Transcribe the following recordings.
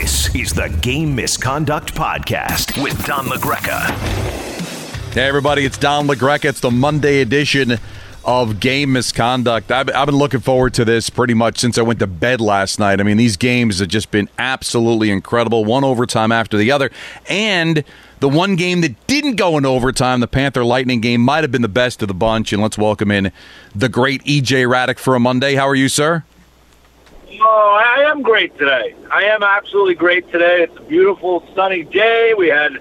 This is the Game Misconduct Podcast with Don LaGreca. Hey, everybody, it's Don LaGreca. It's the Monday edition of Game Misconduct. I've, I've been looking forward to this pretty much since I went to bed last night. I mean, these games have just been absolutely incredible, one overtime after the other. And the one game that didn't go in overtime, the Panther Lightning game, might have been the best of the bunch. And let's welcome in the great EJ Hradek for a Monday. How are you, sir? Oh, I am great today. I am absolutely great today. It's a beautiful, sunny day. We had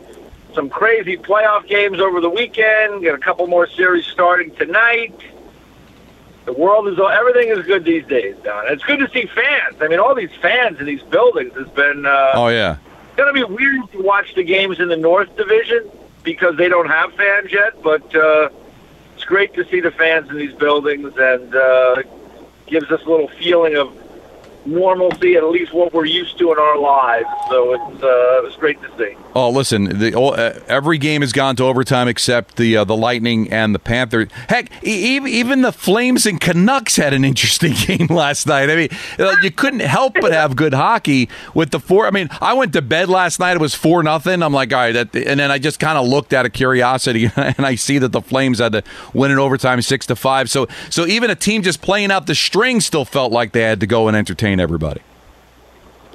some crazy playoff games over the weekend. Got a couple more series starting tonight. The world is all everything is good these days, Don. It's good to see fans. I mean, all these fans in these buildings has been. Uh, oh yeah. It's gonna be weird to watch the games in the North Division because they don't have fans yet. But uh, it's great to see the fans in these buildings and uh, gives us a little feeling of normalcy, at least what we're used to in our lives. So it's uh, great to see. Oh, listen, the, uh, every game has gone to overtime except the uh, the Lightning and the Panthers. Heck, e- even the Flames and Canucks had an interesting game last night. I mean, you couldn't help but have good hockey with the four. I mean, I went to bed last night; it was four nothing. I'm like, all right, that, and then I just kind of looked out of curiosity, and I see that the Flames had to win in overtime, six to five. So, so even a team just playing out the string still felt like they had to go and entertain everybody.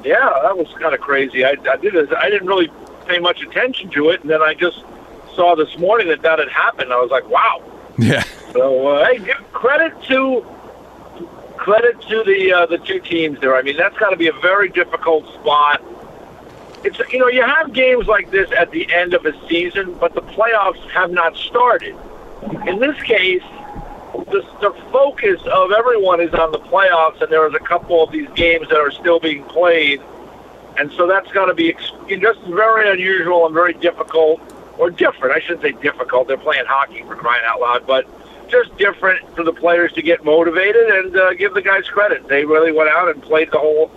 Yeah, that was kind of crazy. I, I did. I didn't really pay much attention to it, and then I just saw this morning that that had happened. I was like, wow. Yeah. So uh, hey, give credit to credit to the uh, the two teams there. I mean, that's got to be a very difficult spot. It's you know you have games like this at the end of a season, but the playoffs have not started. In this case, the, the focus of everyone is on the playoffs, and there is a couple of these games that are still being played and so that's going to be just very unusual and very difficult, or different. I shouldn't say difficult. They're playing hockey for crying out loud, but just different for the players to get motivated and uh, give the guys credit. They really went out and played the whole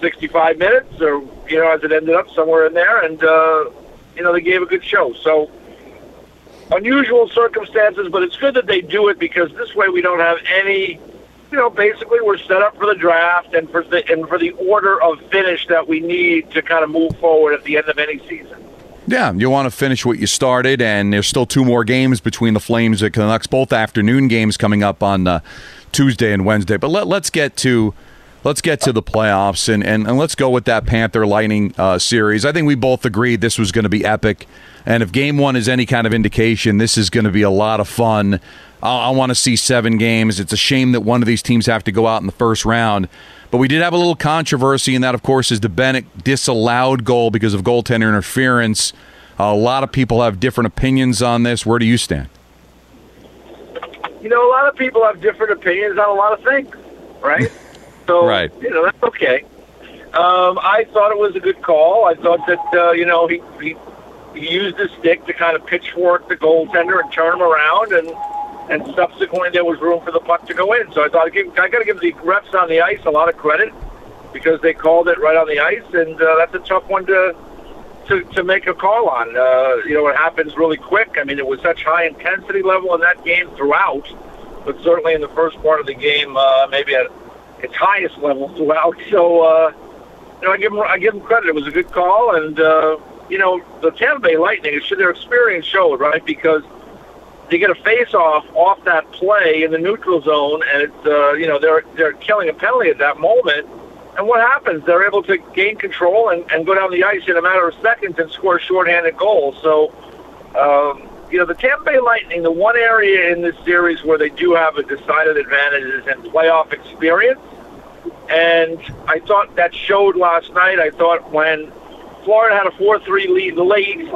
65 minutes, or you know, as it ended up somewhere in there, and uh, you know, they gave a good show. So unusual circumstances, but it's good that they do it because this way we don't have any you know, basically we're set up for the draft and for the and for the order of finish that we need to kind of move forward at the end of any season. Yeah, you want to finish what you started, and there's still two more games between the Flames and Canucks, both afternoon games coming up on uh, Tuesday and Wednesday. But let, let's get to let's get to the playoffs and, and, and let's go with that Panther Lightning uh, series. I think we both agreed this was going to be epic. And if game one is any kind of indication, this is going to be a lot of fun. I, I want to see seven games. It's a shame that one of these teams have to go out in the first round. But we did have a little controversy, and that, of course, is the Bennett disallowed goal because of goaltender interference. A lot of people have different opinions on this. Where do you stand? You know, a lot of people have different opinions on a lot of things, right? So, right. you know, that's okay. Um, I thought it was a good call. I thought that, uh, you know, he, he, he used his stick to kind of pitchfork the goaltender and turn him around, and and subsequently there was room for the puck to go in. So I thought I got to give the refs on the ice a lot of credit because they called it right on the ice, and uh, that's a tough one to to to make a call on. Uh, you know, it happens really quick. I mean, it was such high intensity level in that game throughout, but certainly in the first part of the game, uh, maybe at its highest level throughout. So, uh, you know, I give them I give them credit. It was a good call, and uh, you know, the Tampa Bay Lightning, should their experience showed right because they get a face off off that play in the neutral zone, and it's uh, you know they're they're killing a penalty at that moment. And what happens? They're able to gain control and, and go down the ice in a matter of seconds and score a shorthanded goal. So, um, you know, the Tampa Bay Lightning, the one area in this series where they do have a decided advantage is in playoff experience. And I thought that showed last night. I thought when Florida had a 4-3 lead late,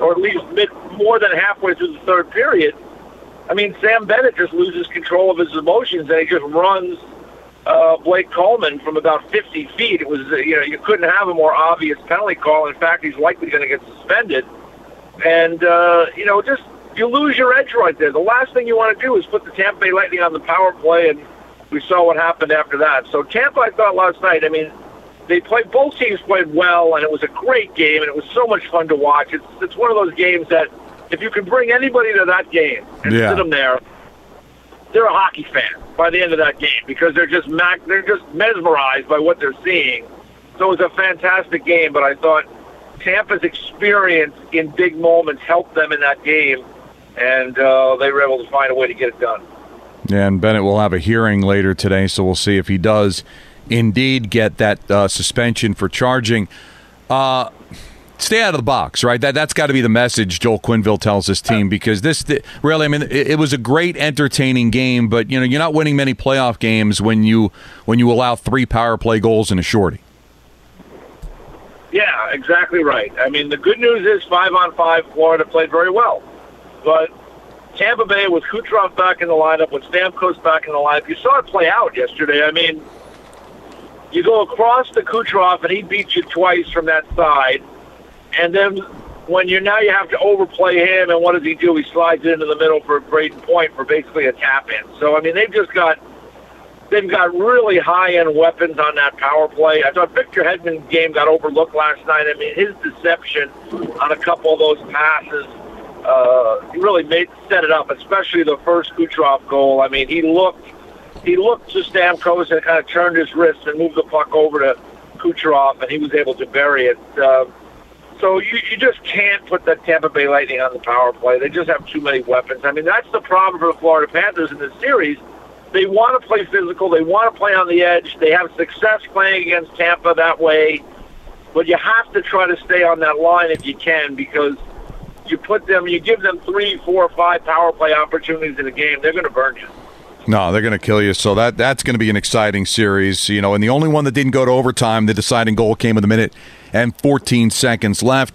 or at least mid more than halfway through the third period, I mean, Sam Bennett just loses control of his emotions and he just runs uh, Blake Coleman from about 50 feet. It was, you know, you couldn't have a more obvious penalty call. In fact, he's likely going to get suspended. And, uh, you know, just you lose your edge right there. The last thing you want to do is put the Tampa Bay Lightning on the power play, and we saw what happened after that. So Tampa, I thought last night, I mean, they played both teams played well, and it was a great game, and it was so much fun to watch. It's it's one of those games that if you can bring anybody to that game and Yeah. sit them there, they're a hockey fan by the end of that game because they're just mac- they're just mesmerized by what they're seeing. So it was a fantastic game, but I thought Tampa's experience in big moments helped them in that game, and uh, they were able to find a way to get it done. And Bennett will have a hearing later today, so we'll see if he does indeed get that uh, suspension for charging. Uh, stay out of the box, right? That that's got to be the message Joel Quenneville tells his team because this th- really, I mean, it, it, was a great, entertaining game, but you know, you're not winning many playoff games when you when you allow three power play goals in a shorty. Yeah, exactly right. I mean, the good news is five on five, Florida played very well, but Tampa Bay with Kucherov back in the lineup, with Stamkos back in the lineup, you saw it play out yesterday. I mean, you go across the Kucherov and he beats you twice from that side and then when you're now you have to overplay him, and what does he do? He slides into the middle for a Brayden Point for basically a tap in. So I mean, they've just got they've got really high end weapons on that power play. I thought Victor Hedman's game got overlooked last night. I mean, his deception on a couple of those passes uh, really made set it up, especially the first Kucherov goal. I mean, he looked he looked to Stamkos and kind of turned his wrist and moved the puck over to Kucherov, and he was able to bury it. Uh, so you, you just can't put the Tampa Bay Lightning on the power play. They just have too many weapons. I mean, that's the problem for the Florida Panthers in this series. They want to play physical. They want to play on the edge. They have success playing against Tampa that way. But you have to try to stay on that line if you can because you put them, you give them three, four, five power play opportunities in a game, they're going to burn you. No, they're going to kill you. So that that's going to be an exciting series, you know. And the only one that didn't go to overtime, the deciding goal came with a minute and 14 seconds left.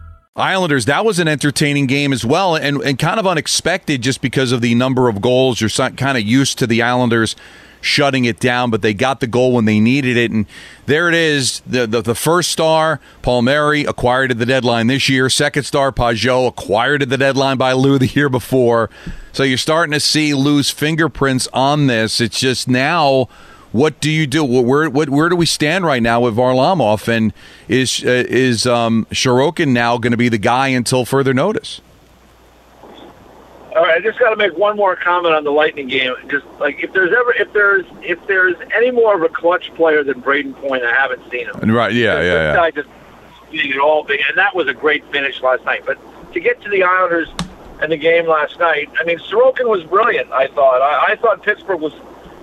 Islanders, that was an entertaining game as well, and, and kind of unexpected just because of the number of goals. You're kind of used to the Islanders shutting it down, but they got the goal when they needed it. And there it is. The, the, the first star, Palmieri, acquired at the deadline this year. Second star, Pageau, acquired at the deadline by Lou the year before. So you're starting to see Lou's fingerprints on this. It's just now what do you do? Where what, where do we stand right now with Varlamov? And is uh, is um, Sorokin now going to be the guy until further notice? All right, I just got to make one more comment on the Lightning game. Just like if there's ever if there's if there's any more of a clutch player than Brayden Point, I haven't seen him. Right? Yeah, this, yeah, this yeah. guy just getting it all big, and that was a great finish last night. But to get to the Islanders and the game last night, I mean, Sorokin was brilliant. I thought. I, I thought Pittsburgh was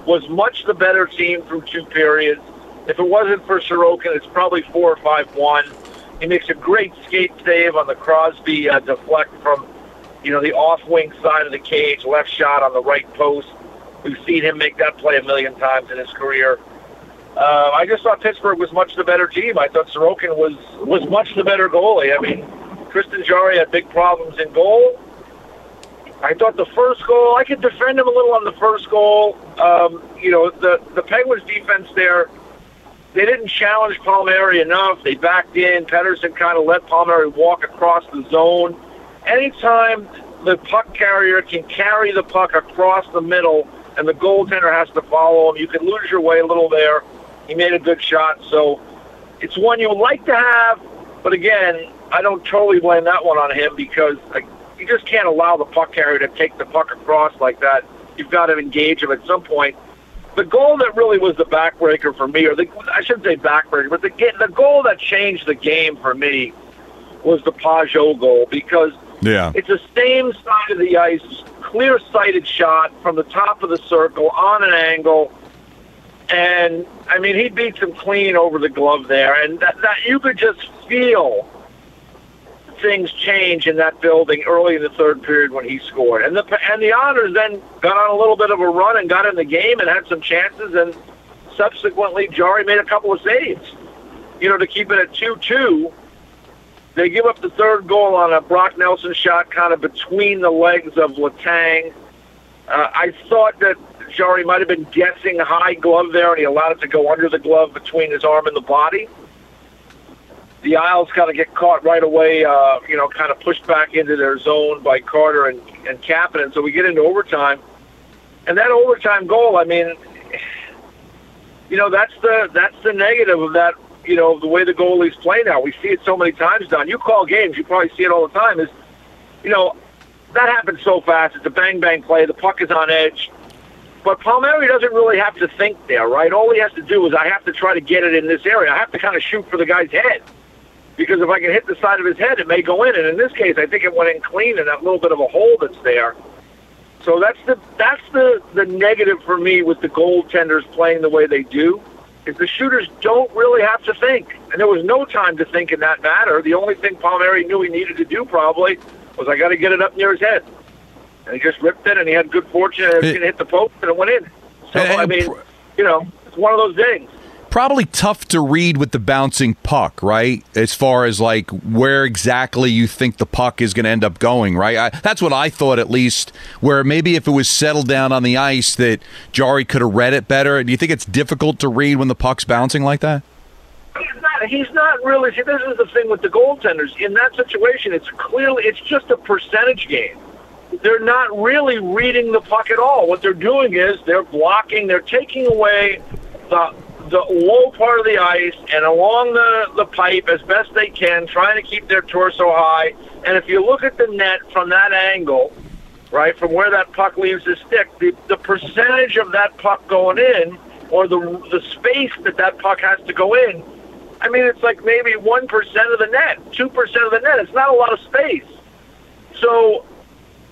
was much the better team through two periods. If it wasn't for Sorokin, it's probably four or five one. He makes a great skate save on the Crosby uh, deflect from, you know, the off wing side of the cage, left shot on the right post. We've seen him make that play a million times in his career. Uh, I just thought Pittsburgh was much the better team. I thought Sorokin was was much the better goalie. I mean, Tristan Jarry had big problems in goal. I thought the first goal, I could defend him a little on the first goal. Um, you know, the the Penguins defense there, they didn't challenge Palmieri enough. They backed in. Pettersson kind of let Palmieri walk across the zone. Anytime the puck carrier can carry the puck across the middle and the goaltender has to follow him, you can lose your way a little there. He made a good shot, so it's one you like to have, but again, I don't totally blame that one on him because like, you just can't allow the puck carrier to take the puck across like that. You've got to engage him at some point. The goal that really was the backbreaker for me, or the, I shouldn't say backbreaker, but the the goal that changed the game for me was the Pageau goal because yeah. it's the same side of the ice, clear-sighted shot from the top of the circle on an angle, and I mean he beats him clean over the glove there, and that, that you could just feel things change in that building early in the third period when he scored. And the and the Honors then got on a little bit of a run and got in the game and had some chances. And subsequently, Jarry made a couple of saves. You know, to keep it at two-two. They give up the third goal on a Brock Nelson shot, kind of between the legs of Letang. Uh, I thought that Jarry might have been guessing high glove there, and he allowed it to go under the glove between his arm and the body. The Isles kind of get caught right away, uh, you know, kind of pushed back into their zone by Carter and, and Kapanen. So we get into overtime. And that overtime goal, I mean, you know, that's the that's the negative of that, you know, the way the goalies play now. We see it so many times, Don. You call games, you probably see it all the time, is, you know, that happens so fast. It's a bang bang play. The puck is on edge. But Palmieri doesn't really have to think there, right? All he has to do is I have to try to get it in this area. I have to kind of shoot for the guy's head. Because if I can hit the side of his head, it may go in. And in this case, I think it went in clean in that little bit of a hole that's there. So that's the that's the the negative for me with the goaltenders playing the way they do, is the shooters don't really have to think, and there was no time to think in that matter. The only thing Palmieri knew he needed to do probably was I got to get it up near his head, and he just ripped it, and he had good fortune, and it to hit the post, and it went in. So And- I mean, you know, it's one of those things. Probably tough to read with the bouncing puck, right? As far as like where exactly you think the puck is going to end up going, right? I, that's what I thought at least. Where maybe if it was settled down on the ice, that Jarry could have read it better. Do you think it's difficult to read when the puck's bouncing like that? He's not. He's not really. See, this is the thing with the goaltenders. In that situation, it's clearly it's just a percentage game. They're not really reading the puck at all. What they're doing is they're blocking. They're taking away the the low part of the ice and along the the pipe as best they can, trying to keep their torso high. And if you look at the net from that angle, right from where that puck leaves the stick, the the percentage of that puck going in, or the the space that that puck has to go in, I mean, it's like maybe 1% of the net, 2% of the net. It's not a lot of space. So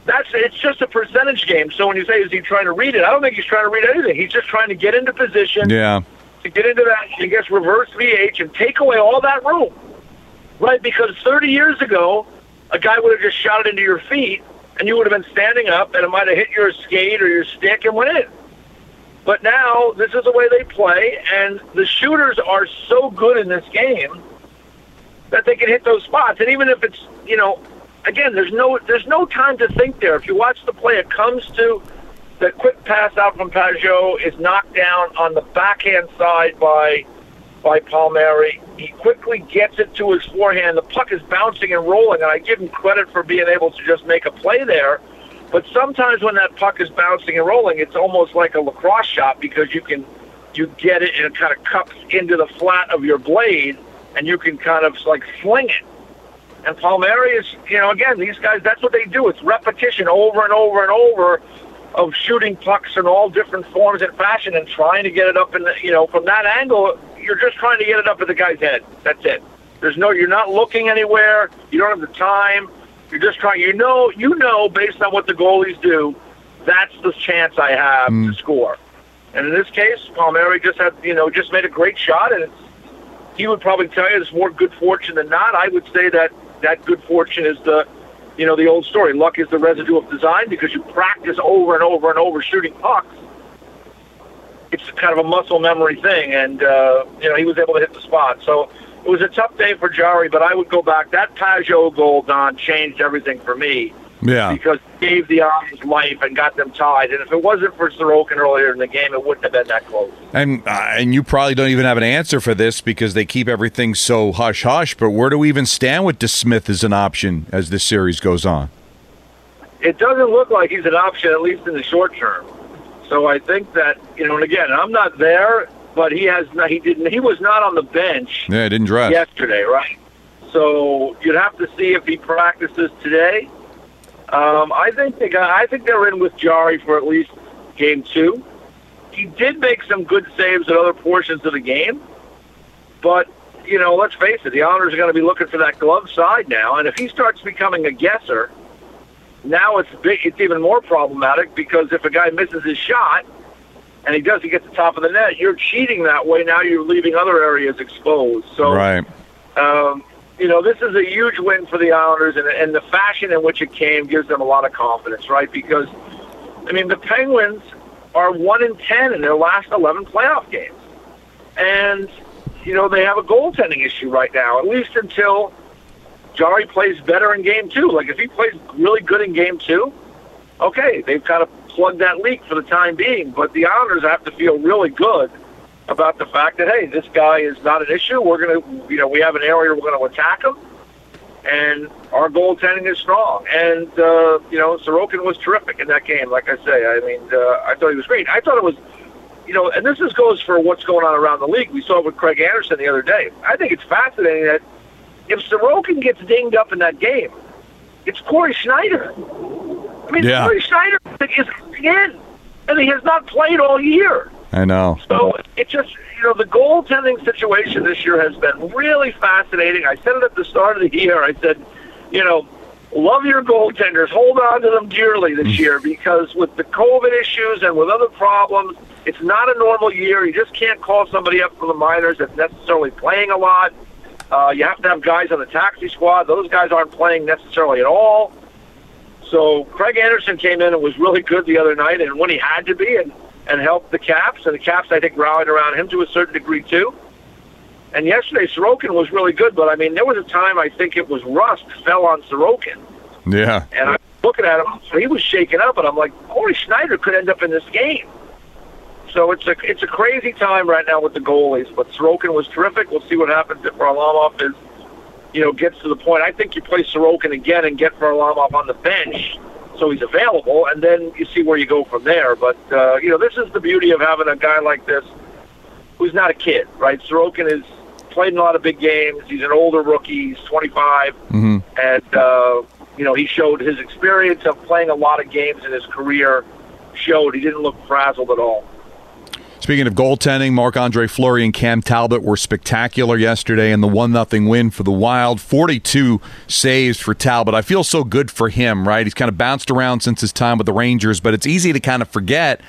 that's it's just a percentage game. So when you say, is he trying to read it? I don't think he's trying to read anything. He's just trying to get into position Yeah. To get into that, I guess, reverse VH and take away all that room. Right? Because 30 years ago, a guy would have just shot it into your feet and you would have been standing up and it might have hit your skate or your stick and went in. But now, this is the way they play, and the shooters are so good in this game that they can hit those spots. And even if it's, you know, again, there's no there's no time to think there. If you watch the play, it comes to the quick pass out from Pageau is knocked down on the backhand side by by Palmieri. He quickly gets it to his forehand. The puck is bouncing and rolling, and I give him credit for being able to just make a play there. But sometimes when that puck is bouncing and rolling, it's almost like a lacrosse shot because you can you get it and it kind of cups into the flat of your blade, and you can kind of like fling it. And Palmieri is, you know, again, these guys, that's what they do. It's repetition over and over and over of shooting pucks in all different forms and fashion and trying to get it up in the, you know, from that angle, you're just trying to get it up at the guy's head. That's it. There's no, you're not looking anywhere. You don't have the time. You're just trying, you know, you know, based on what the goalies do, that's the chance I have to mm. score. And in this case, Palmieri just had, you know, just made a great shot, and it's, he would probably tell you it's more good fortune than not. I would say that that good fortune is the, you know, the old story. Luck is the residue of design because you practice over and over and over shooting pucks. It's kind of a muscle memory thing, and uh, you know he was able to hit the spot. So it was a tough day for Jarry, but I would go back. That Pageau goal, Don, changed everything for me Yeah. because gave the Islanders life and got them tied. And if it wasn't for Sorokin earlier in the game, it wouldn't have been that close. And uh, and you probably don't even have an answer for this because they keep everything so hush hush. But where do we even stand with DeSmith as an option as this series goes on? it doesn't look like he's an option, at least in the short term. So I think that you know, and again, I'm not there, but he has not, he didn't he was not on the bench Yeah, I didn't dress. yesterday, right? So you'd have to see if he practices today. Um, I think they got, I think they're in with Jarry for at least game two. He did make some good saves at other portions of the game, but you know, let's face it, the Islanders are going to be looking for that glove side now, and if he starts becoming a guesser, now it's big, it's even more problematic because if a guy misses his shot and he does, he gets the top of the net. You're cheating that way. Now you're leaving other areas exposed. So Right. um, you know, this is a huge win for the Islanders, and, and the fashion in which it came gives them a lot of confidence, right? Because, I mean, the Penguins are one in ten in their last eleven playoff games, and you know they have a goaltending issue right now, at least until Jarry plays better in Game Two. Like if he plays really good in Game Two, okay, they've kind of plugged that leak for the time being. But the Islanders have to feel really good about the fact that hey, this guy is not an issue. We're gonna, you know, we have an area we're going to attack him, and our goaltending is strong. And uh, you know, Sorokin was terrific in that game. Like I say, I mean, uh, I thought he was great. I thought it was, you know, and this is goes for what's going on around the league. We saw it with Craig Anderson the other day. I think it's fascinating that if Sorokin gets dinged up in that game, it's Cory Schneider. I mean, Yeah. Cory Schneider is in, and he has not played all year. I know. So it just, you know, the goaltending situation this year has been really fascinating. I said it at the start of the year. I said, you know, love your goaltenders. Hold on to them dearly this year because with the COVID issues and with other problems, it's not a normal year. You just can't call somebody up from the minors that's necessarily playing a lot. Uh, you have to have guys on the taxi squad. Those guys aren't playing necessarily at all. So Craig Anderson came in and was really good the other night, and when he had to be, and and helped the Caps, and the Caps I think rallied around him to a certain degree too. And yesterday Sorokin was really good, but I mean there was a time I think it was Rust fell on Sorokin, Yeah. and I'm looking at him, so he was shaken up, and I'm like, Cory Schneider could end up in this game. So it's a it's a crazy time right now with the goalies, but Sorokin was terrific. We'll see what happens if Varlamov is, you know, gets to the point. I think you play Sorokin again and get Varlamov on the bench so he's available, and then you see where you go from there. But uh, you know, this is the beauty of having a guy like this who's not a kid, right? Sorokin is played in a lot of big games. He's an older rookie. He's 25, Mhm. and uh, you know he showed his experience of playing a lot of games in his career. Showed he didn't look frazzled at all. Speaking of goaltending, Marc Andre Fleury and Cam Talbot were spectacular yesterday in the 1 0 win for the Wild. 42 saves for Talbot. I feel so good for him, right? He's kind of bounced around since his time with the Rangers, but it's easy to kind of forget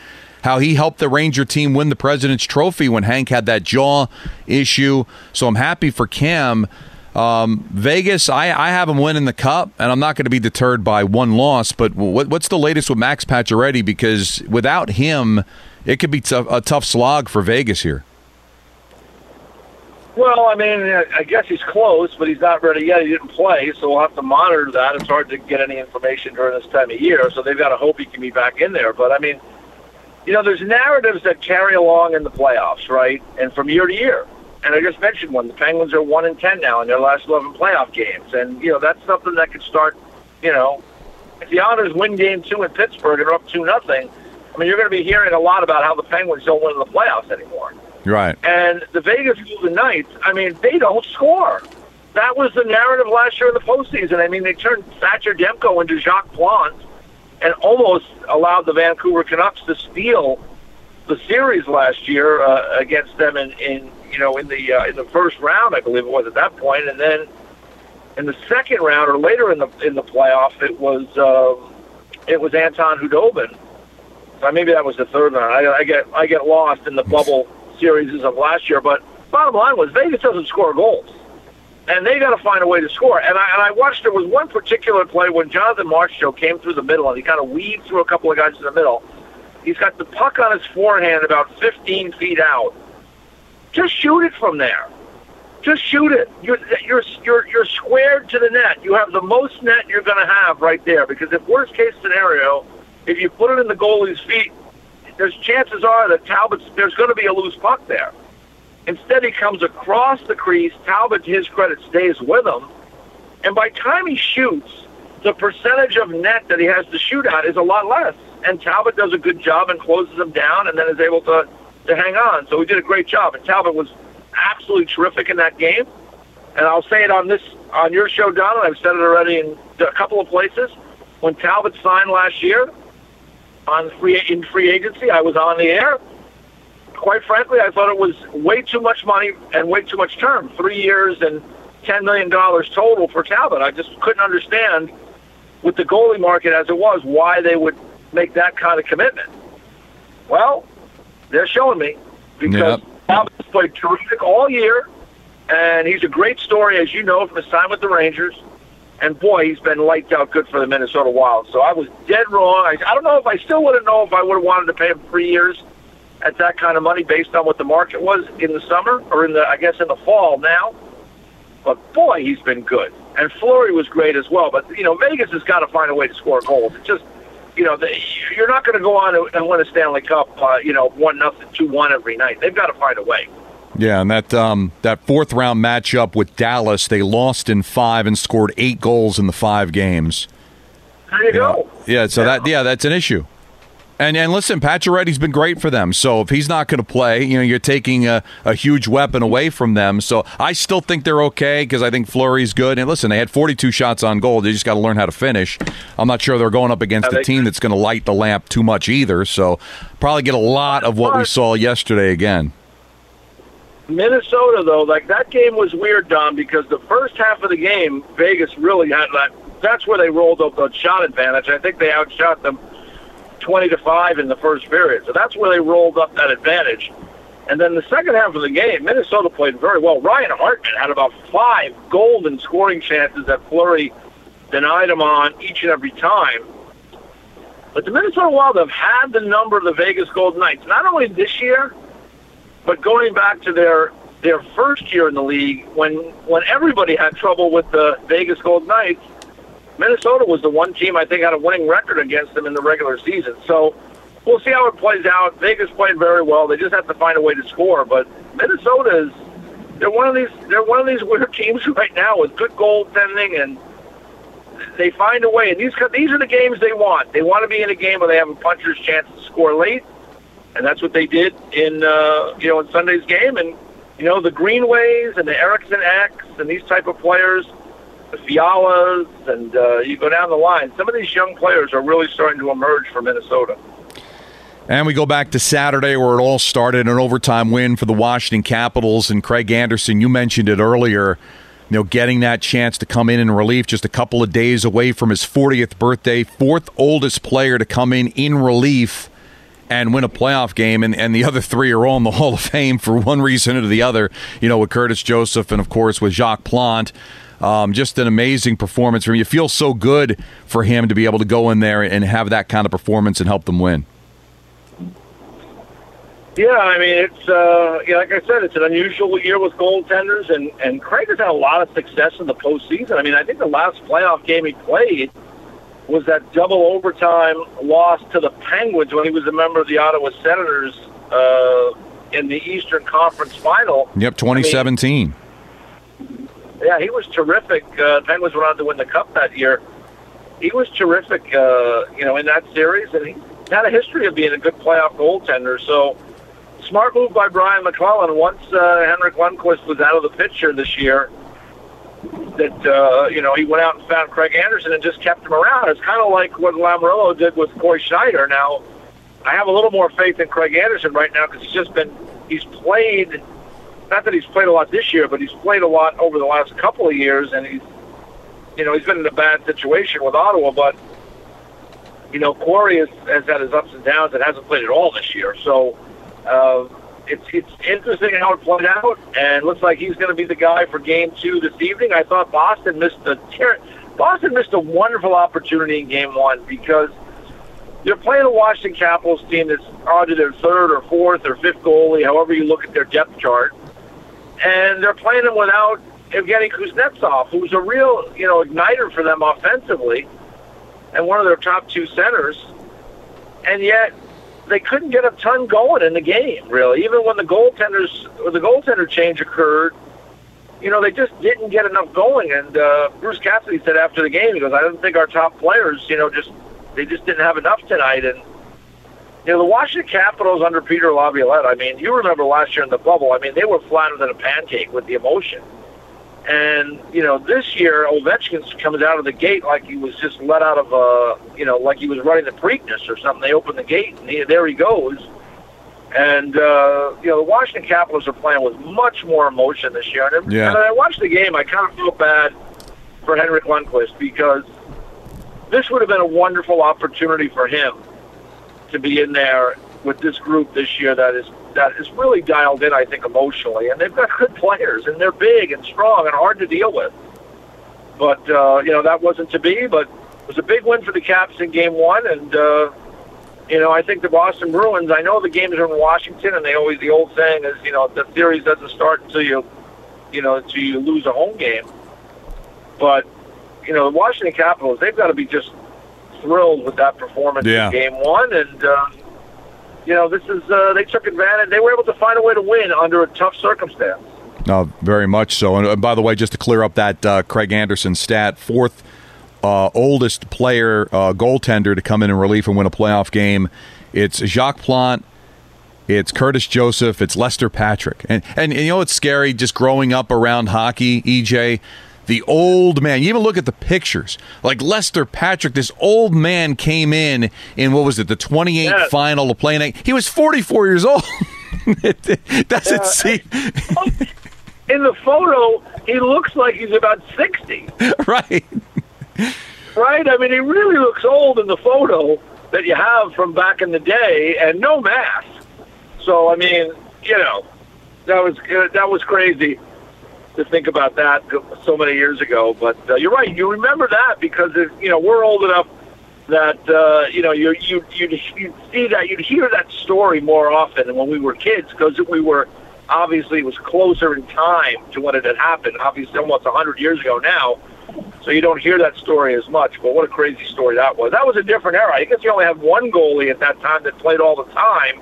how he helped the Ranger team win the President's Trophy when Hank had that jaw issue. So I'm happy for Cam. Um, Vegas, I, I have him winning the cup, and I'm not going to be deterred by one loss. But what, what's the latest with Max Pacioretty? Because without him, it could be tough, a tough slog for Vegas here. Well, I mean, I guess he's close, but he's not ready yet. He didn't play, so we'll have to monitor that. It's hard to get any information during this time of year, so they've got to hope he can be back in there. But I mean, you know, there's narratives that carry along in the playoffs, right? And from year to year. And I just mentioned one. The Penguins are one and ten now in their last eleven playoff games, and you know that's something that could start. You know, if the Islanders win Game Two in Pittsburgh and are up two nothing, I mean, you're going to be hearing a lot about how the Penguins don't win in the playoffs anymore. Right. And the Vegas Golden Knights, I mean, they don't score. That was the narrative last year in the postseason. I mean, they turned Thatcher Demko into Jacques Plante and almost allowed the Vancouver Canucks to steal the series last year uh, against them in, in you know in the uh, in the first round, I believe it was at that point, and then in the second round or later in the in the playoff, it was um, it was Anton Khudobin. Uh, maybe that was the third round. I, I get I get lost in the bubble series of last year, but bottom line was Vegas doesn't score goals, and they got to find a way to score. And I and I watched there was one particular play when Jonathan Marchessault came through the middle and he kind of weaved through a couple of guys in the middle. He's got the puck on his forehand about 15 feet out. Just shoot it from there. Just shoot it. You're you're you're you're squared to the net. You have the most net you're going to have right there because if worst case scenario, if you put it in the goalie's feet, there's chances are that Talbot's there's going to be a loose puck there. Instead, he comes across the crease. Talbot, to his credit, stays with him, and by time he shoots, the percentage of net that he has to shoot at is a lot less. And Talbot does a good job and closes him down, and then is able to to hang on. So he did a great job, and Talbot was absolutely terrific in that game. And I'll say it on this on your show, Don, I've said it already in a couple of places. When Talbot signed last year on free in free agency, I was on the air. Quite frankly, I thought it was way too much money and way too much term. Three years and ten million dollars total for Talbot. I just couldn't understand with the goalie market as it was why they would make that kind of commitment. Well, they're showing me because Yep. Talbot's played terrific all year, and he's a great story, as you know, from his time with the Rangers. And boy, he's been lights out good for the Minnesota Wild. So I was dead wrong. I, I don't know if I still wouldn't know if I would have wanted to pay him three years at that kind of money based on what the market was in the summer or in the I guess in the fall now. But boy, he's been good. And Fleury was great as well. But you know, Vegas has got to find a way to score goals. It just you know, they, you're not going to go on and win a Stanley Cup, uh, you know, one nothing, two one every night. They've got to find a way. Yeah, and that um, that fourth round matchup with Dallas, they lost in five and scored eight goals in the five games. There you, go. Yeah, so yeah. that yeah, that's an issue. And and listen, Pacioretty's been great for them. So if he's not going to play, you know, you're taking a, a huge weapon away from them. So I still think they're okay because I think Fleury's good. And listen, they had 42 shots on goal. They just got to learn how to finish. I'm not sure they're going up against a team that's going to light the lamp too much either. So probably get a lot of what we saw yesterday again. Minnesota, though, like that game was weird, Don, because the first half of the game, Vegas really had that. That's where they rolled up the shot advantage. I think they outshot them 20 to 5 in the first period. So that's where they rolled up that advantage. And then the second half of the game, Minnesota played very well. Ryan Hartman had about five golden scoring chances that Fleury denied him on each and every time. But the Minnesota Wild have had the number of the Vegas Golden Knights, not only this year, but going back to their their first year in the league when when everybody had trouble with the Vegas Golden Knights Minnesota was the one team I think had a winning record against them in the regular season. So we'll see how it plays out. Vegas played very well. They just have to find a way to score. But Minnesota is they're one of these they're one of these weird teams right now with good goaltending and they find a way. And these these are the games they want. They want to be in a game where they have a puncher's chance to score late, and that's what they did in uh, you know in Sunday's game. And you know the Greenways and the Eriksson Eks and these type of players the Fialas, and uh, you go down the line. Some of these young players are really starting to emerge for Minnesota. And we go back to Saturday where it all started an overtime win for the Washington Capitals. And Craig Anderson, you mentioned it earlier, you know, getting that chance to come in in relief just a couple of days away from his 40th birthday, fourth oldest player to come in in relief and win a playoff game, and, and the other three are all in the Hall of Fame for one reason or the other, you know, with Curtis Joseph and, of course, with Jacques Plante. Um, just an amazing performance from. You feel so good for him to be able to go in there and have that kind of performance and help them win. Yeah, I mean it's uh, yeah, like I said, it's an unusual year with goaltenders, and and Craig has had a lot of success in the postseason. I mean, I think the last playoff game he played was that double overtime loss to the Penguins when he was a member of the Ottawa Senators uh, in the Eastern Conference Final. Yep, 2017. I mean, yeah, he was terrific. Uh, Penguins went on to win the cup that year. He was terrific, uh, you know, in that series, and he had a history of being a good playoff goaltender. So, smart move by Brian MacLellan. Once uh, Henrik Lundqvist was out of the picture this year, that uh, you know he went out and found Craig Anderson and just kept him around. It's kind of like what Lamoriello did with Cory Schneider. Now, I have a little more faith in Craig Anderson right now because he's just been he's played not that he's played a lot this year, but he's played a lot over the last couple of years, and he's, you know, he's been in a bad situation with Ottawa. But you know, Cory has, has had his ups and downs and hasn't played at all this year. So uh, it's it's interesting how it played out, and looks like he's going to be the guy for Game Two this evening. I thought Boston missed a ter- Boston missed a wonderful opportunity in Game One because they're playing a Washington Capitals team that's either their third or fourth or fifth goalie, however you look at their depth chart and they're playing them without Evgeny Kuznetsov, who's a real you know igniter for them offensively, and one of their top two centers, and yet they couldn't get a ton going in the game. Really, even when the goaltenders or the goaltender change occurred, you know they just didn't get enough going. And uh, Bruce Cassidy said after the game, he goes, "I didn't think our top players, you know, just they just didn't have enough tonight." And you know, the Washington Capitals under Peter Laviolette, I mean, you remember last year in the bubble, I mean, they were flatter than a pancake with the emotion. And, you know, this year, Ovechkin comes out of the gate like he was just let out of, a, you know, like he was running the Preakness or something. They open the gate, and he, there he goes. And, uh, you know, the Washington Capitals are playing with much more emotion this year. And, yeah. and I watched the game, I kind of feel bad for Henrik Lundqvist because this would have been a wonderful opportunity for him to be in there with this group this year that is that is really dialed in, I think, emotionally, and they've got good players, and they're big and strong and hard to deal with. But uh, you know that wasn't to be. But it was a big win for the Caps in Game One, and uh, you know I think the Boston Bruins. I know the games are in Washington, and they always the old saying is you know the series doesn't start until you you know until you lose a home game. But you know the Washington Capitals, they've got to be just thrilled with that performance Yeah. in Game One, and uh, you know this is uh, they took advantage. They were able to find a way to win under a tough circumstance. No, very much so. And, uh, by the way, just to clear up that uh, Craig Anderson stat, fourth uh, oldest player uh, goaltender to come in in relief and win a playoff game. It's Jacques Plante. It's Curtis Joseph. It's Lester Patrick. And, and and you know what's scary? Just growing up around hockey, EJ, the old man. You even look at the pictures. Like Lester Patrick, this old man came in in what was it, the 28 Yes. final of playing. He was 44 years old. it doesn't seem In the photo, he looks like he's about sixty. right. right? I mean, he really looks old in the photo that you have from back in the day, and no mask. So, I mean, you know, that was uh, that was crazy to think about that so many years ago. But uh, you're right; you remember that because it, you know we're old enough that uh, you know you you you'd, you'd see that you'd hear that story more often than when we were kids because we were obviously it was closer in time to when it had happened. Obviously, almost a hundred years ago now so you don't hear that story as much. But what a crazy story that was. That was a different era. I guess you only had one goalie at that time that played all the time,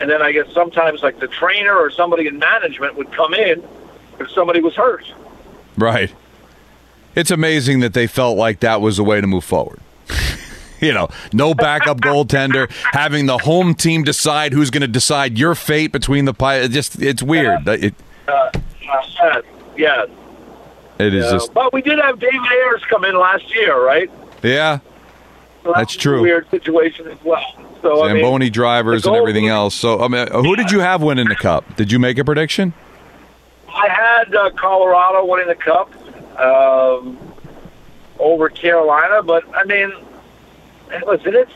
and then I guess sometimes like the trainer or somebody in management would come in if somebody was hurt. Right. It's amazing that they felt like that was the way to move forward. you know, no backup goaltender, having the home team decide who's going to decide your fate between the pie. Just it's weird. It, Uh, yes, yes. it is Uh, just but we did have David Ayres come in last year, right? yeah. So That's a true. weird situation as well. So I mean, drivers and everything else. So, I mean, who did you have winning the cup? Did you make a prediction? I had uh, Colorado winning the cup um, over Carolina, but I mean, listen, it's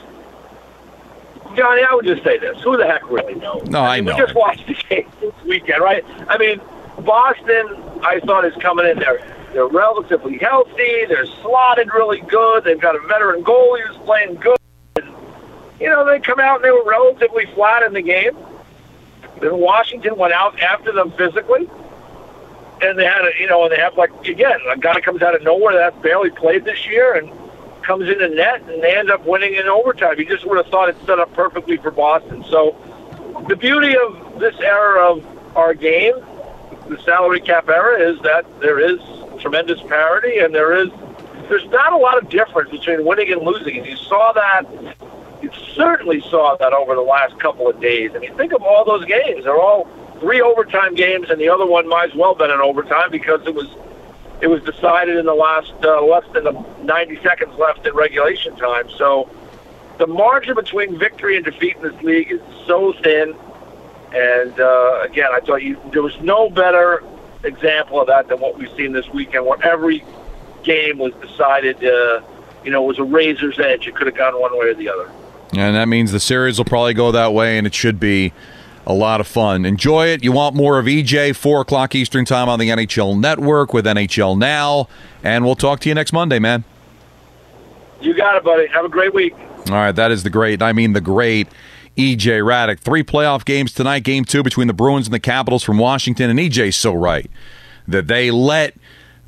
Johnny. I would just say this: Who the heck really knows? No, I mean, know. We just watched the game this weekend, right? I mean, Boston. I thought is coming in there. They're relatively healthy. They're slotted really good. They've got a veteran goalie who's playing good. And, you know, they come out and they were relatively flat in the game. Then Washington went out after them physically and they had a you know, and they have like again a guy comes out of nowhere that's barely played this year and comes in the net, and they end up winning in overtime. You just would have thought it set up perfectly for Boston. So the beauty of this era of our game, the salary cap era, is that there is tremendous parity, and there is there's not a lot of difference between winning and losing. And you saw that. You certainly saw that over the last couple of days. I mean, think of all those games. They're all three overtime games, and the other one might as well been an overtime because it was it was decided in the last uh, less than the 90 seconds left in regulation time. So the margin between victory and defeat in this league is so thin. And uh, again, I thought you there was no better example of that than what we've seen this weekend, where every game was decided. Uh, you know, was a razor's edge. It could have gone one way or the other. And that means the series will probably go that way, and it should be a lot of fun. Enjoy it. You want more of EJ, 4 o'clock Eastern Time on the NHL Network with NHL Now. And we'll talk to you next Monday, man. You got it, buddy. Have a great week. All right, that is the great, I mean the great EJ Hradek. Three playoff games tonight. Game two between the Bruins and the Capitals from Washington. And EJ's so right that they let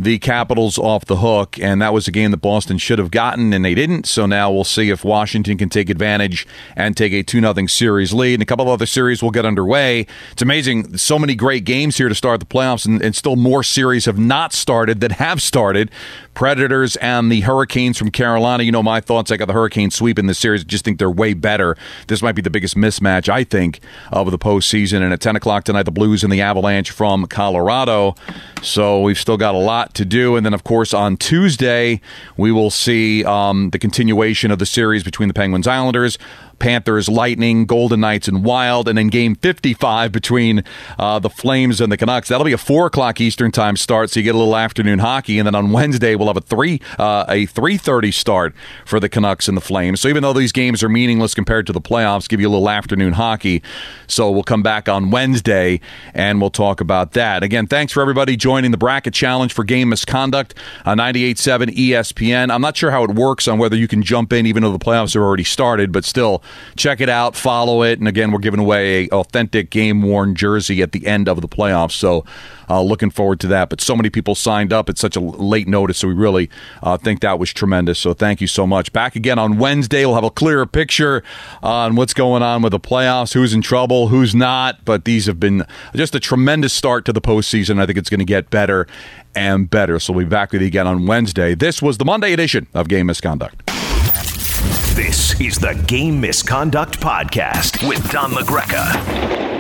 the Capitals off the hook, and that was a game that Boston should have gotten, and they didn't. So now we'll see if Washington can take advantage and take a 2 0 series lead. And a couple of other series will get underway. It's amazing. So many great games here to start the playoffs, and, and still more series have not started that have started. Predators and the Hurricanes from Carolina. You know my thoughts. I got the Hurricanes sweep in series. Just think they're way better. This might be the biggest mismatch, I think, of the postseason. And at 10 o'clock tonight, the Blues and the Avalanche from Colorado. So we've still got a lot to do. And then, of course, on Tuesday, we will see um, the continuation of the series between the Penguins Islanders. Panthers, Lightning, Golden Knights, and Wild, and then Game 55 between uh, the Flames and the Canucks. That'll be a four o'clock Eastern time start, so you get a little afternoon hockey, and then on Wednesday we'll have a three uh, a three thirty start for the Canucks and the Flames. So even though these games are meaningless compared to the playoffs, give you a little afternoon hockey. So we'll come back on Wednesday and we'll talk about that. Again, thanks for everybody joining the bracket challenge for game misconduct on 98.7 ESPN. I'm not sure how it works on whether you can jump in even though the playoffs are already started, but still check it out, follow it, and again, we're giving away a authentic game worn jersey at the end of the playoffs. So, uh, looking forward to that. But so many people signed up at such a late notice, so we really uh, think that was tremendous. So, thank you so much. Back again on Wednesday, we'll have a clearer picture on what's going on with the playoffs, who's in trouble, who's not. But these have been just a tremendous start to the postseason. I think it's going to get better and better. So, we'll be back with you again on Wednesday. This was the Monday edition of Game Misconduct. This is the Game Misconduct Podcast with Don LaGreca.